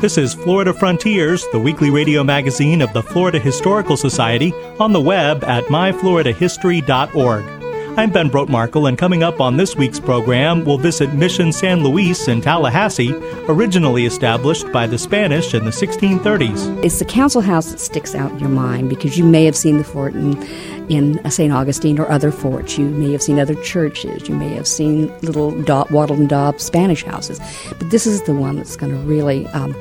This is Florida Frontiers, the weekly radio magazine of the Florida Historical Society, on the web at myfloridahistory.org. I'm Ben Brotemarkle, and coming up on this week's program, we'll visit Mission San Luis in Tallahassee, originally established by the Spanish in the 1630s. It's the council house that sticks out in your mind because you may have seen the fort in, in St. Augustine or other forts. You may have seen other churches. You may have seen little dot, wattled and daub Spanish houses. But this is the one that's going to really um,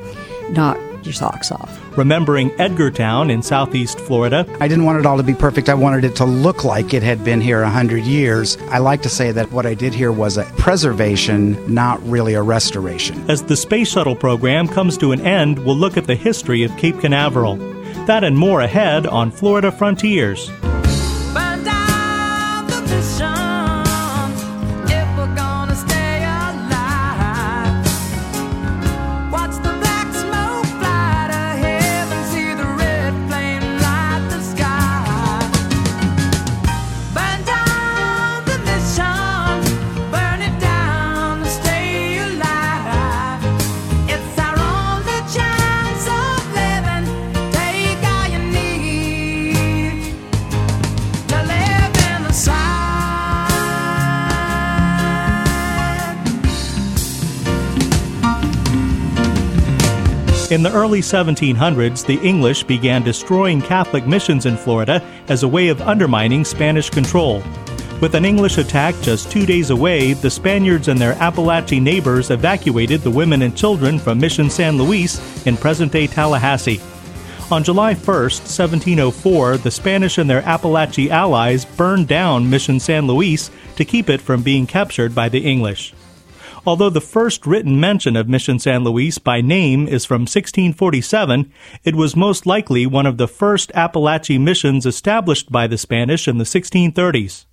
knock your socks off. Remembering Edgartown in southeast Florida. I didn't want it all to be perfect. I wanted it to look like it had been here a hundred years. I like to say that what I did here was a preservation, not really a restoration. As the space shuttle program comes to an end, we'll look at the history of Cape Canaveral. That and more ahead on Florida Frontiers. In the early 1700s, the English began destroying Catholic missions in Florida as a way of undermining Spanish control. With an English attack just two days away, the Spaniards and their Appalachian neighbors evacuated the women and children from Mission San Luis in present day Tallahassee. On July 1, 1704, the Spanish and their Appalachian allies burned down Mission San Luis to keep it from being captured by the English. Although the first written mention of Mission San Luis by name is from 1647, it was most likely one of the first Appalachian missions established by the Spanish in the 1630s.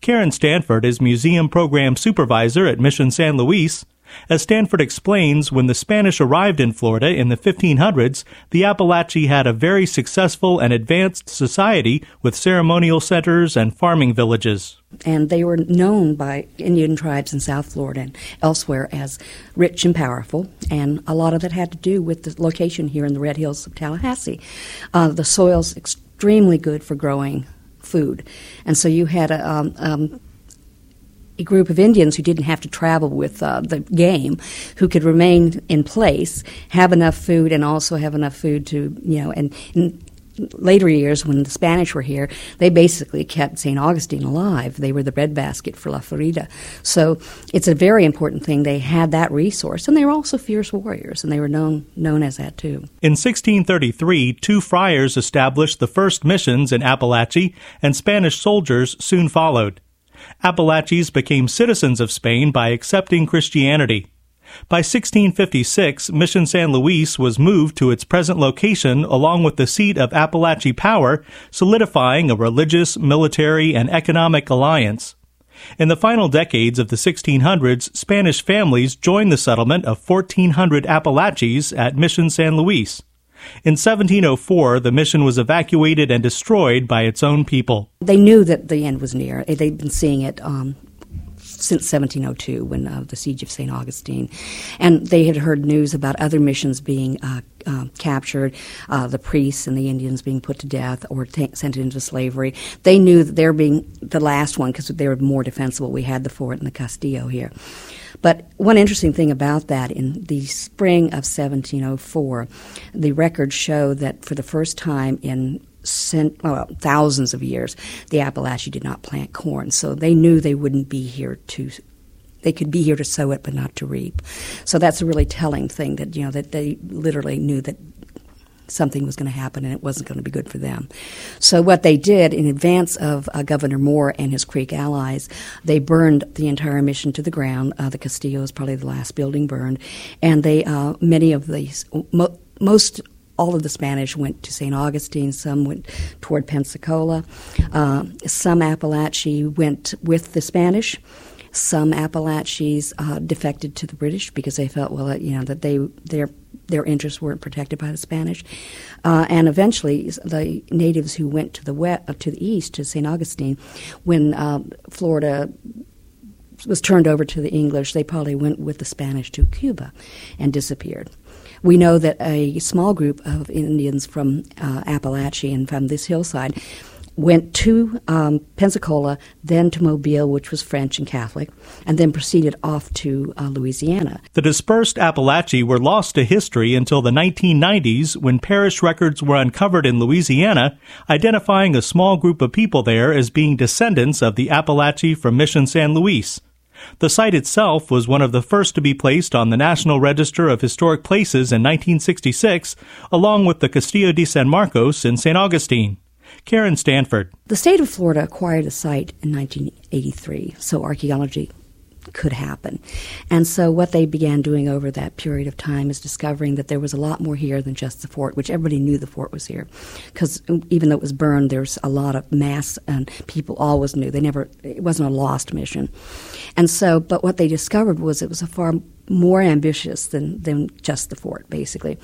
Karen Stanford is museum program supervisor at Mission San Luis. As Stanford explains, when the Spanish arrived in Florida in the 1500s, the Apalachee had a very successful and advanced society with ceremonial centers and farming villages. And they were known by Indian tribes in South Florida and elsewhere as rich and powerful, and a lot of that had to do with the location here in the Red Hills of Tallahassee. Uh, the soil's extremely good for growing food, and so you had a um, um, group of Indians who didn't have to travel with uh, the game, who could remain in place, have enough food, and also have enough food to, you know, and, in later years when the Spanish were here, they basically kept St. Augustine alive. They were the breadbasket for La Florida. So it's a very important thing. They had that resource, and they were also fierce warriors, and they were known known as that too. In 1633, two friars established the first missions in Appalachia, and Spanish soldiers soon followed. Appalachians became citizens of Spain by accepting Christianity. By 1656, Mission San Luis was moved to its present location along with the seat of Appalachian power, solidifying a religious, military, and economic alliance. In the final decades of the 1600s, Spanish families joined the settlement of 1,400 Appalachians at Mission San Luis. In 1704, the mission was evacuated and destroyed by its own people. They knew that the end was near. They'd been seeing it um, since 1702 when uh, the siege of St. Augustine. And they had heard news about other missions being uh, uh, captured, the priests and the Indians being put to death or t- sent into slavery. They knew that they're being the last one because they were more defensible. We had the fort and the Castillo here. But one interesting thing about that, in the spring of 1704, the records show that for the first time in cent- well, thousands of years, the Apalachee did not plant corn. So they knew they wouldn't be here to they could be here to sow it but not to reap. So that's a really telling thing that you know that they literally knew that something was going to happen and it wasn't going to be good for them. So what they did in advance of uh, Governor Moore and his Creek allies, they burned the entire mission to the ground. Uh, the Castillo is probably the last building burned, and they uh, many of these mo- most all of the Spanish went to St. Augustine, some went toward Pensacola, uh, some Apalachee went with the Spanish. Some Apalachees uh, defected to the British because they felt, well, you know, that they their their interests weren't protected by the Spanish, uh, and eventually the natives who went to the west, uh, to the east to St. Augustine, when uh, Florida was turned over to the English, they probably went with the Spanish to Cuba and disappeared. We know that a small group of Indians from uh, Appalachia and from this hillside went to um, Pensacola, then to Mobile, which was French and Catholic, and then proceeded off to uh, Louisiana. The dispersed Apalachee were lost to history until the 1990s when parish records were uncovered in Louisiana, identifying a small group of people there as being descendants of the Apalachee from Mission San Luis. The site itself was one of the first to be placed on the National Register of Historic Places in 1966, along with the Castillo de San Marcos in St. Augustine. Karen Stanford. The state of Florida acquired the site in 1983, so archaeology could happen. And so what they began doing over that period of time is discovering that there was a lot more here than just the fort, which everybody knew the fort was here. Because even though it was burned, there's a lot of mass, and people always knew. They never, it wasn't a lost mission. And so, but what they discovered was it was a far more ambitious than, than just the fort, basically.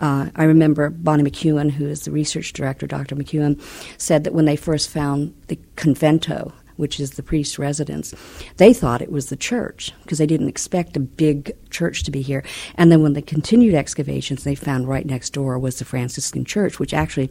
Uh, I remember Bonnie McEwan, who is the research director, Dr. McEwan, said that when they first found the convento, which is the priest's residence, they thought it was the church because they didn't expect a big church to be here. And then when they continued excavations, they found right next door was the Franciscan church, which actually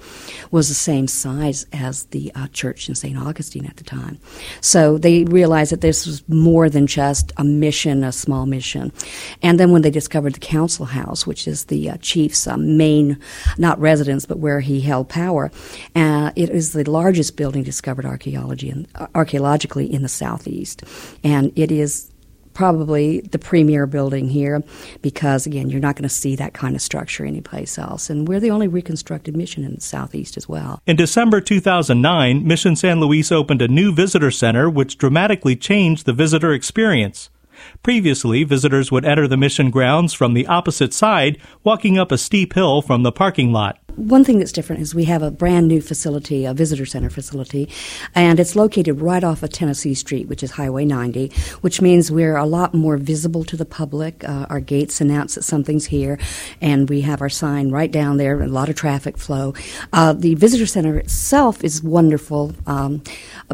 was the same size as the uh, church in St. Augustine at the time. So they realized that this was more than just a mission, a small mission. And then when they discovered the council house, which is the uh, chief's uh, main, not residence, but where he held power, uh, it is the largest building discovered archaeology and uh, archaeology archaeologically in the southeast. And it is probably the premier building here because, again, you're not going to see that kind of structure anyplace else. And we're the only reconstructed mission in the southeast as well. In December 2009, Mission San Luis opened a new visitor center which dramatically changed the visitor experience. Previously, visitors would enter the mission grounds from the opposite side, walking up a steep hill from the parking lot one thing that's different is we have a brand new facility, a visitor center facility, and it's located right off of Tennessee Street, which is Highway 90, which means we're a lot more visible to the public. Uh, our gates announce that something's here, and we have our sign right down there, a lot of traffic flow. Uh, the visitor center itself is wonderful um,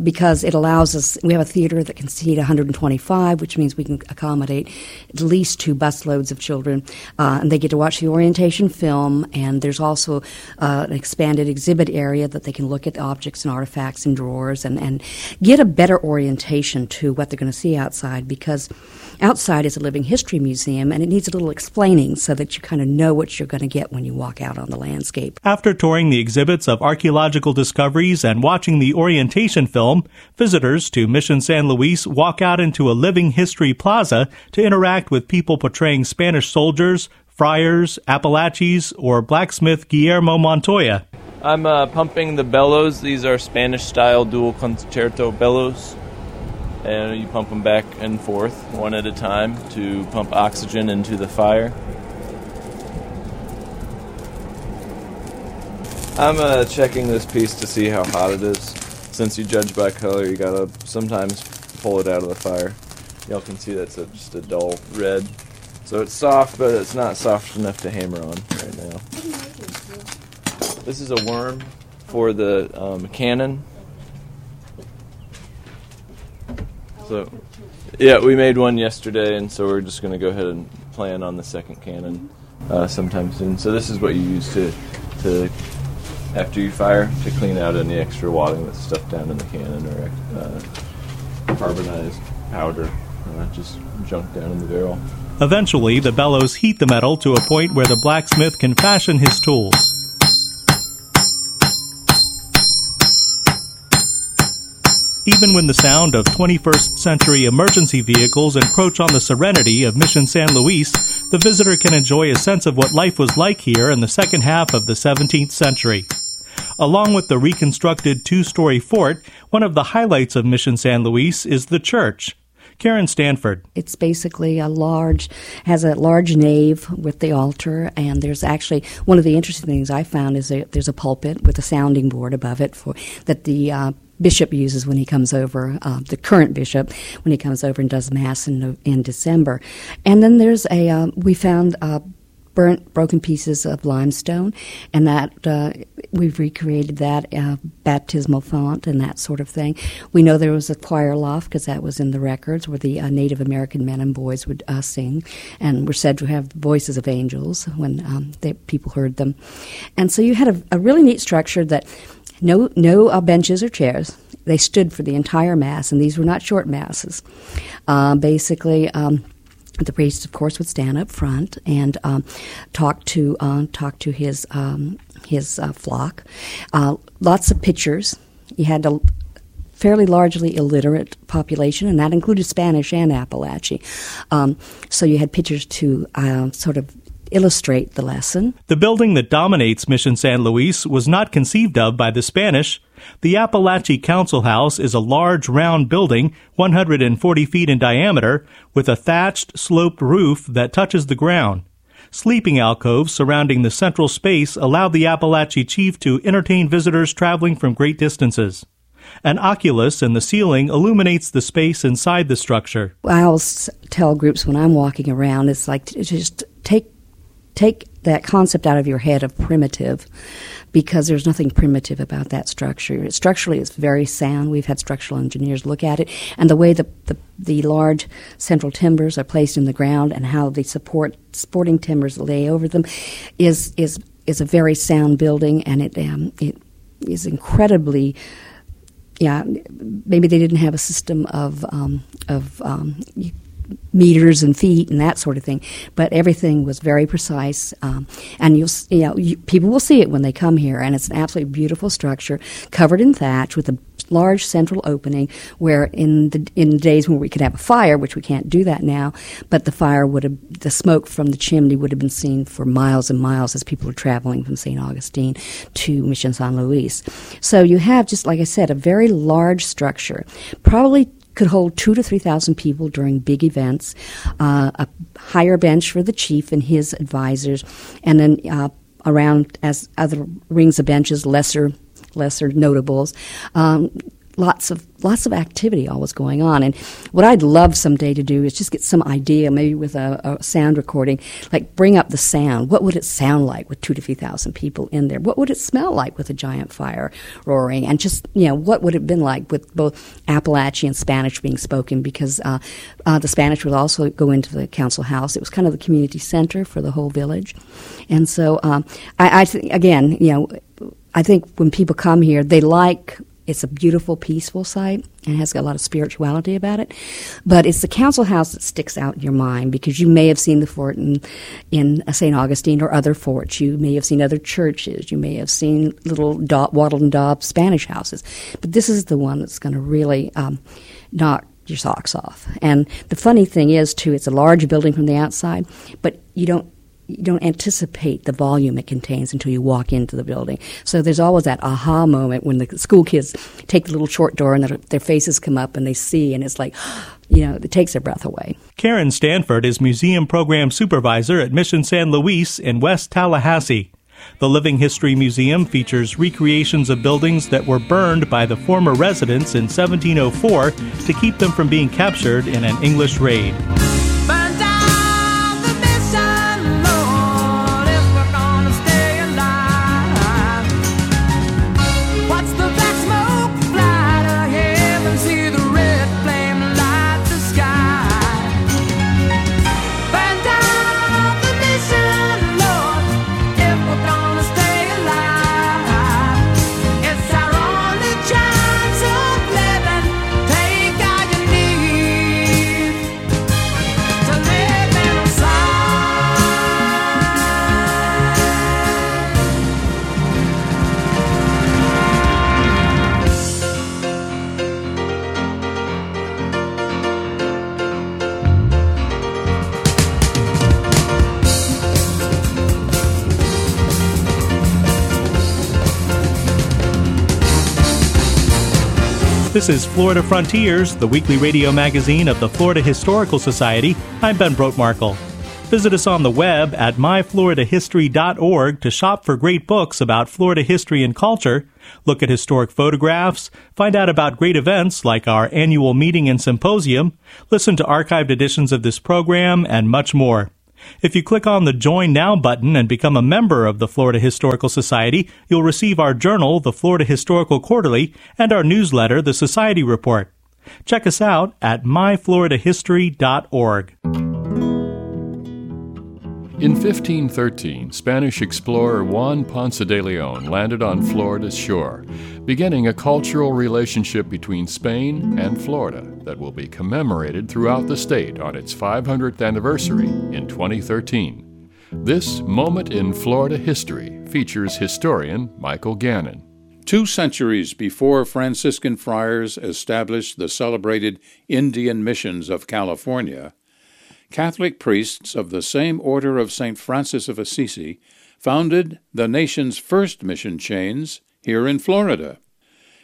because it allows us, we have a theater that can seat 125, which means we can accommodate at least two busloads of children, uh, and they get to watch the orientation film, and there's also uh, an expanded exhibit area that they can look at objects and artifacts and drawers and, and get a better orientation to what they're going to see outside because outside is a living history museum and it needs a little explaining so that you kind of know what you're going to get when you walk out on the landscape. After touring the exhibits of archaeological discoveries and watching the orientation film, visitors to Mission San Luis walk out into a living history plaza to interact with people portraying Spanish soldiers, friars, Apalachees, or blacksmith Guillermo Montoya. I'm uh, pumping the bellows. These are Spanish style dual concerto bellows. And you pump them back and forth one at a time to pump oxygen into the fire. I'm uh, checking this piece to see how hot it is. Since you judge by color, you gotta sometimes pull it out of the fire. Y'all can see that's a, just a dull red. So it's soft, but it's not soft enough to hammer on right now. This is a worm for the um, cannon. So, yeah, we made one yesterday, and so we're just going to go ahead and plan on the second cannon uh, sometime soon. So this is what you use to, to after you fire to clean out any extra wadding that's stuck down in the cannon or uh, carbonized powder, uh, just junk down in the barrel. Eventually, the bellows heat the metal to a point where the blacksmith can fashion his tools. Even when the sound of 21st century emergency vehicles encroach on the serenity of Mission San Luis, the visitor can enjoy a sense of what life was like here in the second half of the 17th century. Along with the reconstructed two story fort, one of the highlights of Mission San Luis is the church. Karen Stanford. It's basically a large, has a large nave with the altar, and there's actually one of the interesting things I found is that there's a pulpit with a sounding board above it for that the uh, bishop uses when he comes over, uh, the current bishop, when he comes over and does mass in, in December. And then there's a, uh, we found burnt, broken pieces of limestone, and that uh, we've recreated that uh, baptismal font and that sort of thing. We know there was a choir loft because that was in the records where the uh, Native American men and boys would uh, sing, and were said to have voices of angels when um, they, people heard them. And so you had a, a really neat structure that no no uh, benches or chairs. They stood for the entire mass, and these were not short masses. Uh, basically. Um, the priest, of course, would stand up front and um, talk to uh, talk to his um, his uh, flock. Uh, lots of pictures. He had a fairly largely illiterate population, and that included Spanish and Appalachian. Um, so you had pictures to uh, sort of illustrate the lesson. The building that dominates Mission San Luis was not conceived of by the Spanish. The Apalachee Council House is a large round building, 140 feet in diameter, with a thatched, sloped roof that touches the ground. Sleeping alcoves surrounding the central space allow the Apalachee chief to entertain visitors traveling from great distances. An oculus in the ceiling illuminates the space inside the structure. I always tell groups when I'm walking around, it's like just take take that concept out of your head of primitive because there's nothing primitive about that structure. Structurally, it's very sound. We've had structural engineers look at it, and the way the, the, the large central timbers are placed in the ground and how the support supporting timbers lay over them is is is a very sound building, and it um, it is incredibly yeah, maybe they didn't have a system of um, of um, meters and feet and that sort of thing. But everything was very precise, um, and you'll you know you, people will see it when they come here, and it's an absolutely beautiful structure covered in thatch with a large central opening where in the in days when we could have a fire, which we can't do that now, but the fire would have the smoke from the chimney would have been seen for miles and miles as people were traveling from St. Augustine to Mission San Luis. So you have just like I said, a very large structure, probably could hold two to three thousand people during big events, uh, a higher bench for the chief and his advisors, and then uh, around as other rings of benches, lesser lesser notables. Um, lots of lots of activity always going on. And what I'd love someday to do is just get some idea, maybe with a, a, sound recording, like bring up the sound. What would it sound like with two to three thousand people in there? What would it smell like with a giant fire roaring? And just you know, what would it have been like with both Appalachian Spanish being spoken? Because uh, uh, the Spanish would also go into the council house. It was kind of the community center for the whole village. And so um, I, I again, you know. I think when people come here, they like it's a beautiful, peaceful site and has got a lot of spirituality about it. But it's the council house that sticks out in your mind because you may have seen the fort in, in St. Augustine or other forts. You may have seen other churches. You may have seen little do- wattled and daubed Spanish houses. But this is the one that's going to really um, knock your socks off. And the funny thing is, too, it's a large building from the outside, but you don't you don't anticipate the volume it contains until you walk into the building. So there's always that aha moment when the school kids take the little short door and their, faces come up and they see, and it's like, you know, it takes their breath away. Karen Stanford is Museum Program Supervisor at Mission San Luis in West Tallahassee. The Living History Museum features recreations of buildings that were burned by the former residents in 1704 to keep them from being captured in an English raid. This is Florida Frontiers, the weekly radio magazine of the Florida Historical Society. I'm Ben Brotemarkle. Visit us on the web at myfloridahistory.org to shop for great books about Florida history and culture, look at historic photographs, find out about great events like our annual meeting and symposium, listen to archived editions of this program, and much more. If you click on the Join Now button and become a member of the Florida Historical Society, you'll receive our journal, the Florida Historical Quarterly, and our newsletter, the Society Report. Check us out at myfloridahistory.org. In 1513, Spanish explorer Juan Ponce de Leon landed on Florida's shore, beginning a cultural relationship between Spain and Florida that will be commemorated throughout the state on its 500th anniversary in 2013. This moment in Florida history features historian Michael Gannon. Two centuries before Franciscan friars established the celebrated Indian missions of California, Catholic priests of the same order of St. Francis of Assisi founded the nation's first mission chains here in Florida.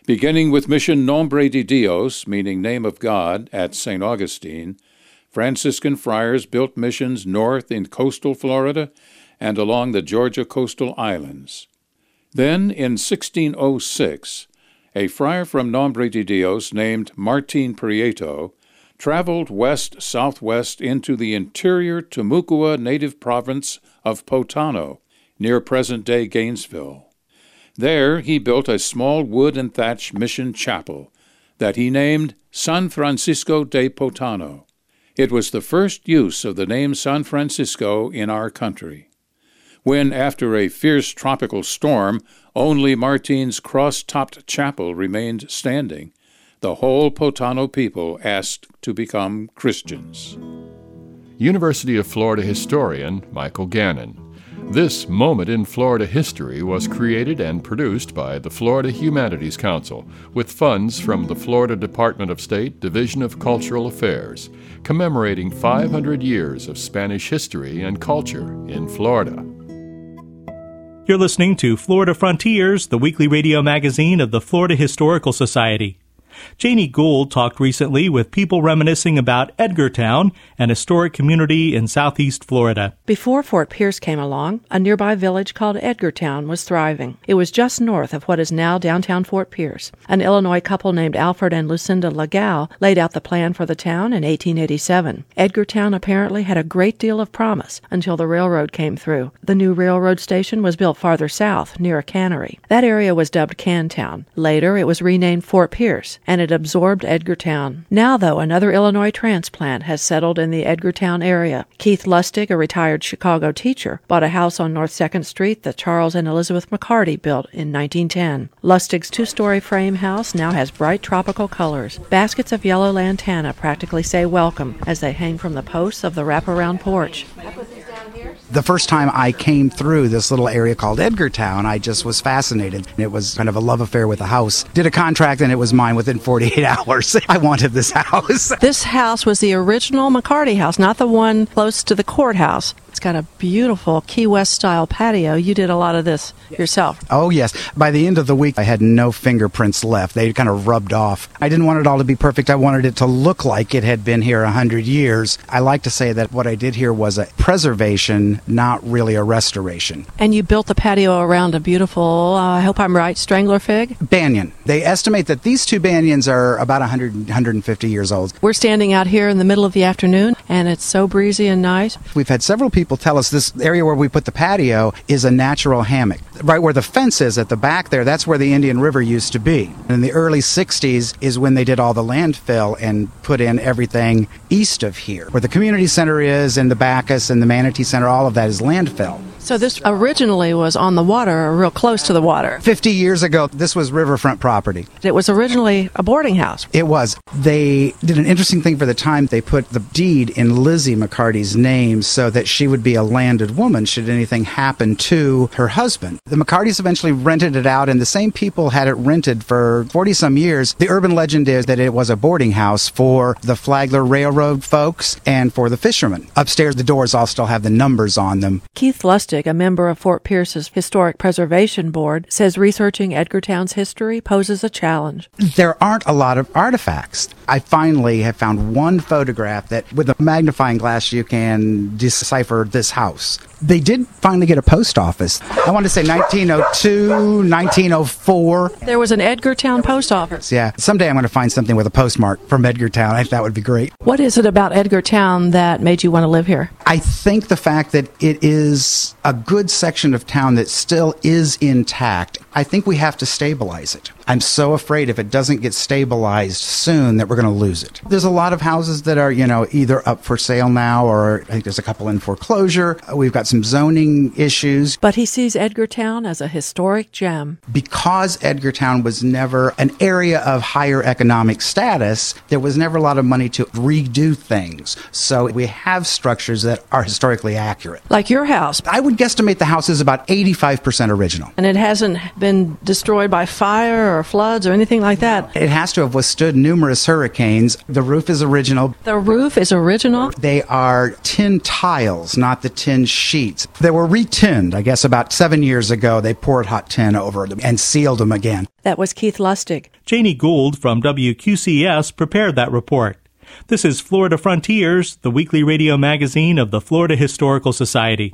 Beginning with Mission Nombre de Dios, meaning Name of God, at St. Augustine, Franciscan friars built missions north in coastal Florida and along the Georgia coastal islands. Then, in 1606, a friar from Nombre de Dios named Martin Prieto traveled west southwest into the interior Timucua native province of Potano, near present day Gainesville. There he built a small wood and thatch mission chapel that he named San Francisco de Potano. It was the first use of the name San Francisco in our country. When, after a fierce tropical storm, only Martin's cross topped chapel remained standing, the whole Potano people asked to become Christians. University of Florida historian Michael Gannon. This moment in Florida history was created and produced by the Florida Humanities Council with funds from the Florida Department of State Division of Cultural Affairs, commemorating 500 years of Spanish history and culture in Florida. You're listening to Florida Frontiers, the weekly radio magazine of the Florida Historical Society. Janie Gould talked recently with people reminiscing about Edgartown, an historic community in southeast Florida. Before Fort Pierce came along, a nearby village called Edgartown was thriving. It was just north of what is now downtown Fort Pierce. An Illinois couple named Alfred and Lucinda Legal laid out the plan for the town in 1887. Edgartown apparently had a great deal of promise until the railroad came through. The new railroad station was built farther south, near a cannery. That area was dubbed Cantown. Later, it was renamed Fort Pierce and it absorbed Edgartown. Now, though, another Illinois transplant has settled in the Edgartown area. Keith Lustig, a retired Chicago teacher, bought a house on North 2nd Street that Charles and Elizabeth McCarty built in 1910. Lustig's two story frame house now has bright tropical colors. Baskets of yellow lantana practically say welcome as they hang from the posts of the wraparound porch the first time I came through this little area called Edgartown, I just was fascinated. It was kind of a love affair with a house. Did a contract and it was mine within 48 hours. I wanted this house. This house was the original McCarty house, not the one close to the courthouse. It's got a beautiful Key West style patio. You did a lot of this yourself. Oh, yes. By the end of the week, I had no fingerprints left. They kind of rubbed off. I didn't want it all to be perfect. I wanted it to look like it had been here a hundred years. I like to say that what I did here was a preservation, not really a restoration. And you built the patio around a beautiful, uh, I hope I'm right, strangler fig? Banyan. They estimate that these two banyans are about 100, 150 years old. We're standing out here in the middle of the afternoon, and it's so breezy and nice. We've had several people people tell us this area where we put the patio is a natural hammock. Right where the fence is at the back there, that's where the Indian River used to be. In the early 60s is when they did all the landfill and put in everything east of here. Where the community center is and the Backus and the Manatee Center, all of that is landfill. So this originally was on the water, real close to the water. 50 years ago, this was riverfront property. It was originally a boarding house. It was. They did an interesting thing for the time. They put the deed in Lizzie McCarty's name so that she would be a landed woman should anything happen to her husband. The McCartys eventually rented it out, and the same people had it rented for 40 some years. The urban legend is that it was a boarding house for the Flagler Railroad folks and for the fishermen. Upstairs, the doors all still have the numbers on them. Keith Lust Lustig, a member of Fort Pierce's Historic Preservation Board, says researching Edgartown's history poses a challenge. There aren't a lot of artifacts. I finally have found one photograph that, with a magnifying glass, you can decipher this house. They did finally get a post office. I want to say 1902, 1904. There was an Edgartown post office. Yeah, someday I'm going to find something with a postmark from Edgartown. I think that would be great. What is it about Edgartown that made you want to live here? I think the fact that it is a good section of town that still is intact, I think we have to stabilize it. I'm so afraid if it doesn't get stabilized soon that we're going to lose it. There's a lot of houses that are, you know, either up for sale now or I think there's a couple in foreclosure. Uh, we've got some zoning issues. But he sees Edgartown as a historic gem. Because Edgartown was never an area of higher economic status, there was never a lot of money to redo things. So we have structures that are historically accurate. Like your house. I would guesstimate the house is about 85% original. And it hasn't been destroyed by fire or floods or anything like that. It has to have withstood numerous hurricanes. The roof is original. The roof is original? They are tin tiles, not the tin sheets. They were retinned, I guess, about seven years ago. They poured hot tin over them and sealed them again. That was Keith Lustig. Janie Gould from WQCS prepared that report. This is Florida Frontiers, the weekly radio magazine of the Florida Historical Society.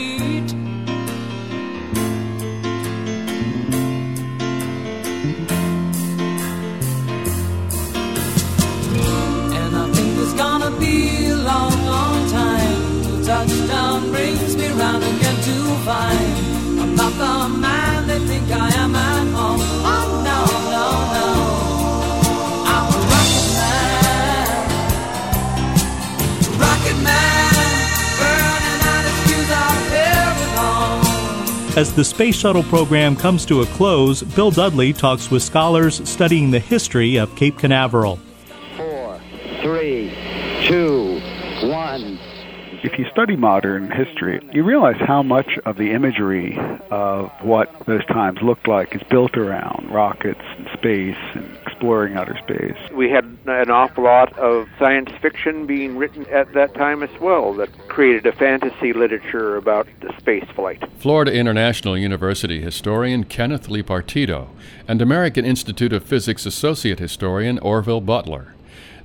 Touchdown brings me round again to find I'm not the man they think I am at home. Oh no, no, no. I'm a rocket man, rocket man, burning out his fuse out here at home. As the space shuttle program comes to a close, Bill Dudley talks with scholars studying the history of Cape Canaveral. Four, three, two, one. If you study modern history, you realize how much of the imagery of what those times looked like is built around rockets and space and exploring outer space. We had an awful lot of science fiction being written at that time as well that created a fantasy literature about the space flight. Florida International University historian Kenneth Lipartito and American Institute of Physics associate historian Orville Butler.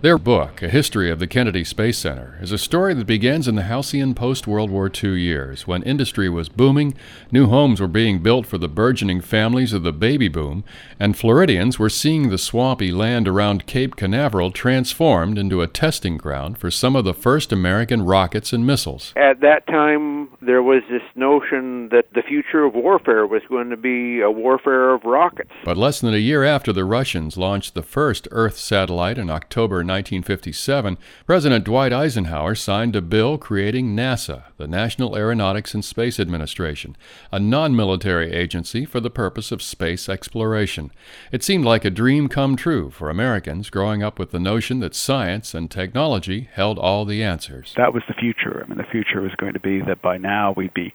Their book, A History of the Kennedy Space Center, is a story that begins in the halcyon post World War II years when industry was booming, new homes were being built for the burgeoning families of the baby boom, and Floridians were seeing the swampy land around Cape Canaveral transformed into a testing ground for some of the first American rockets and missiles. At that time, there was this notion that the future of warfare was going to be a warfare of rockets. But less than a year after the Russians launched the first Earth satellite in October 1957, President Dwight Eisenhower signed a bill creating NASA, the National Aeronautics and Space Administration, a non military agency for the purpose of space exploration. It seemed like a dream come true for Americans growing up with the notion that science and technology held all the answers. That was the future. I mean, the future was going to be that by now we'd be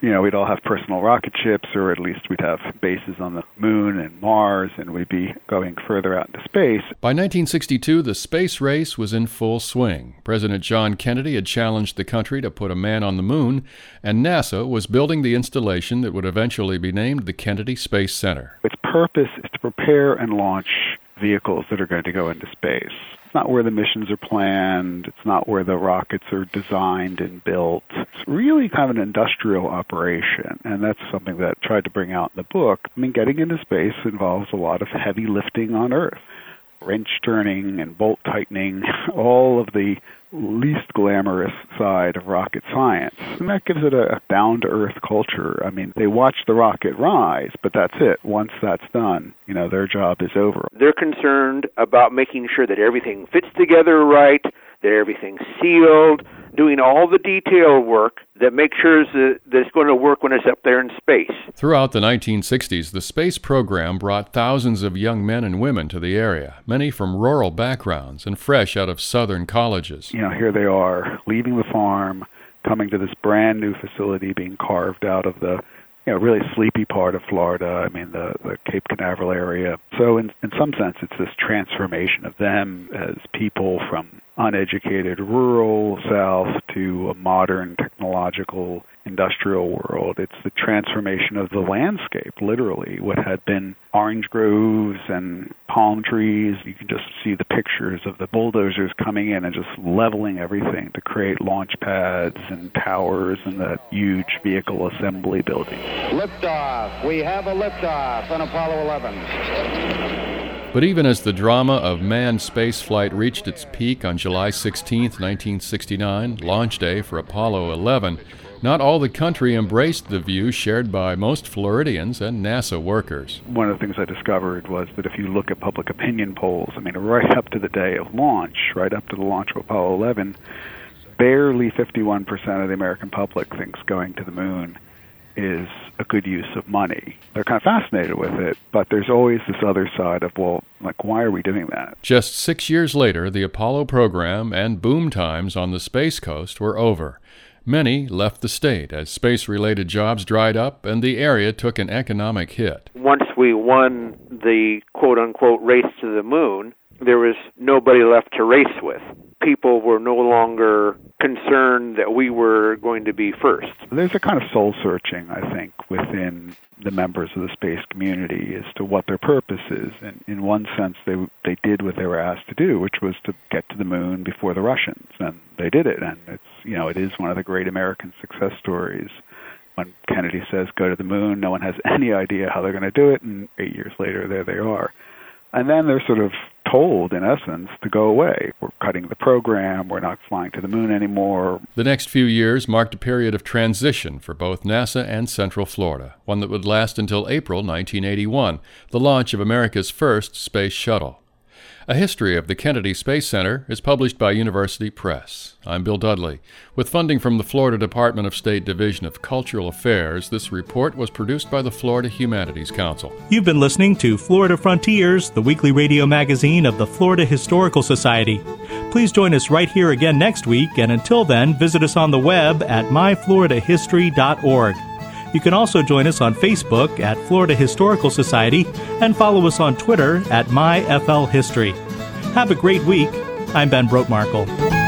you know, we'd all have personal rocket ships, or at least we'd have bases on the moon and Mars, and we'd be going further out into space. By 1962, the space race was in full swing. President John Kennedy had challenged the country to put a man on the moon, and NASA was building the installation that would eventually be named the Kennedy Space Center. Its purpose is to prepare and launch vehicles that are going to go into space. It's not where the missions are planned. It's not where the rockets are designed and built. It's really kind of an industrial operation, and that's something that I tried to bring out in the book. I mean, getting into space involves a lot of heavy lifting on Earth. Wrench turning and bolt tightening, all of the least glamorous side of rocket science. And that gives it a down to earth culture. I mean, they watch the rocket rise, but that's it. Once that's done, you know, their job is over. They're concerned about making sure that everything fits together right, that everything's sealed, doing all the detail work that makes sure that, that it's going to work when it's up there in space. Throughout the 1960s, the space program brought thousands of young men and women to the area, many from rural backgrounds and fresh out of southern colleges. You know, here they are leaving the farm, coming to this brand new facility being carved out of the you know, really sleepy part of Florida. I mean, the, the Cape Canaveral area. So, in, in some sense, it's this transformation of them as people from uneducated rural South to a modern technological industrial world. It's the transformation of the landscape, literally. What had been orange groves and palm trees, you can just see the pictures of the bulldozers coming in and just leveling everything to create launch pads and towers and that huge vehicle assembly building. Liftoff. We have a liftoff on Apollo 11. But even as the drama of manned spaceflight reached its peak on July 16, 1969, launch day for Apollo 11, not all the country embraced the view shared by most Floridians and NASA workers. One of the things I discovered was that if you look at public opinion polls, I mean, right up to the day of launch, right up to the launch of Apollo 11, barely 51% of the American public thinks going to the moon is a good use of money. They're kind of fascinated with it, but there's always this other side of, well, like, why are we doing that? Just six years later, the Apollo program and boom times on the Space Coast were over. Many left the state as space related jobs dried up and the area took an economic hit. Once we won the quote unquote race to the moon, there was nobody left to race with. People were no longer concerned that we were going to be first. There's a kind of soul searching, I think, within the members of the space community as to what their purpose is. And in one sense, they they did what they were asked to do, which was to get to the moon before the Russians, and they did it. And it's you know it is one of the great American success stories. When Kennedy says go to the moon, no one has any idea how they're going to do it, and eight years later, there they are. And then they're sort of told, in essence, to go away. We're cutting the program. We're not flying to the moon anymore. The next few years marked a period of transition for both NASA and Central Florida, one that would last until April 1981, the launch of America's first space shuttle. A History of the Kennedy Space Center is published by University Press. I'm Bill Dudley. With funding from the Florida Department of State Division of Cultural Affairs, this report was produced by the Florida Humanities Council. You've been listening to Florida Frontiers, the weekly radio magazine of the Florida Historical Society. Please join us right here again next week, and until then, visit us on the web at myfloridahistory.org. You can also join us on Facebook at Florida Historical Society and follow us on Twitter at MyFLHistory. Have a great week. I'm Ben Brotemarkle.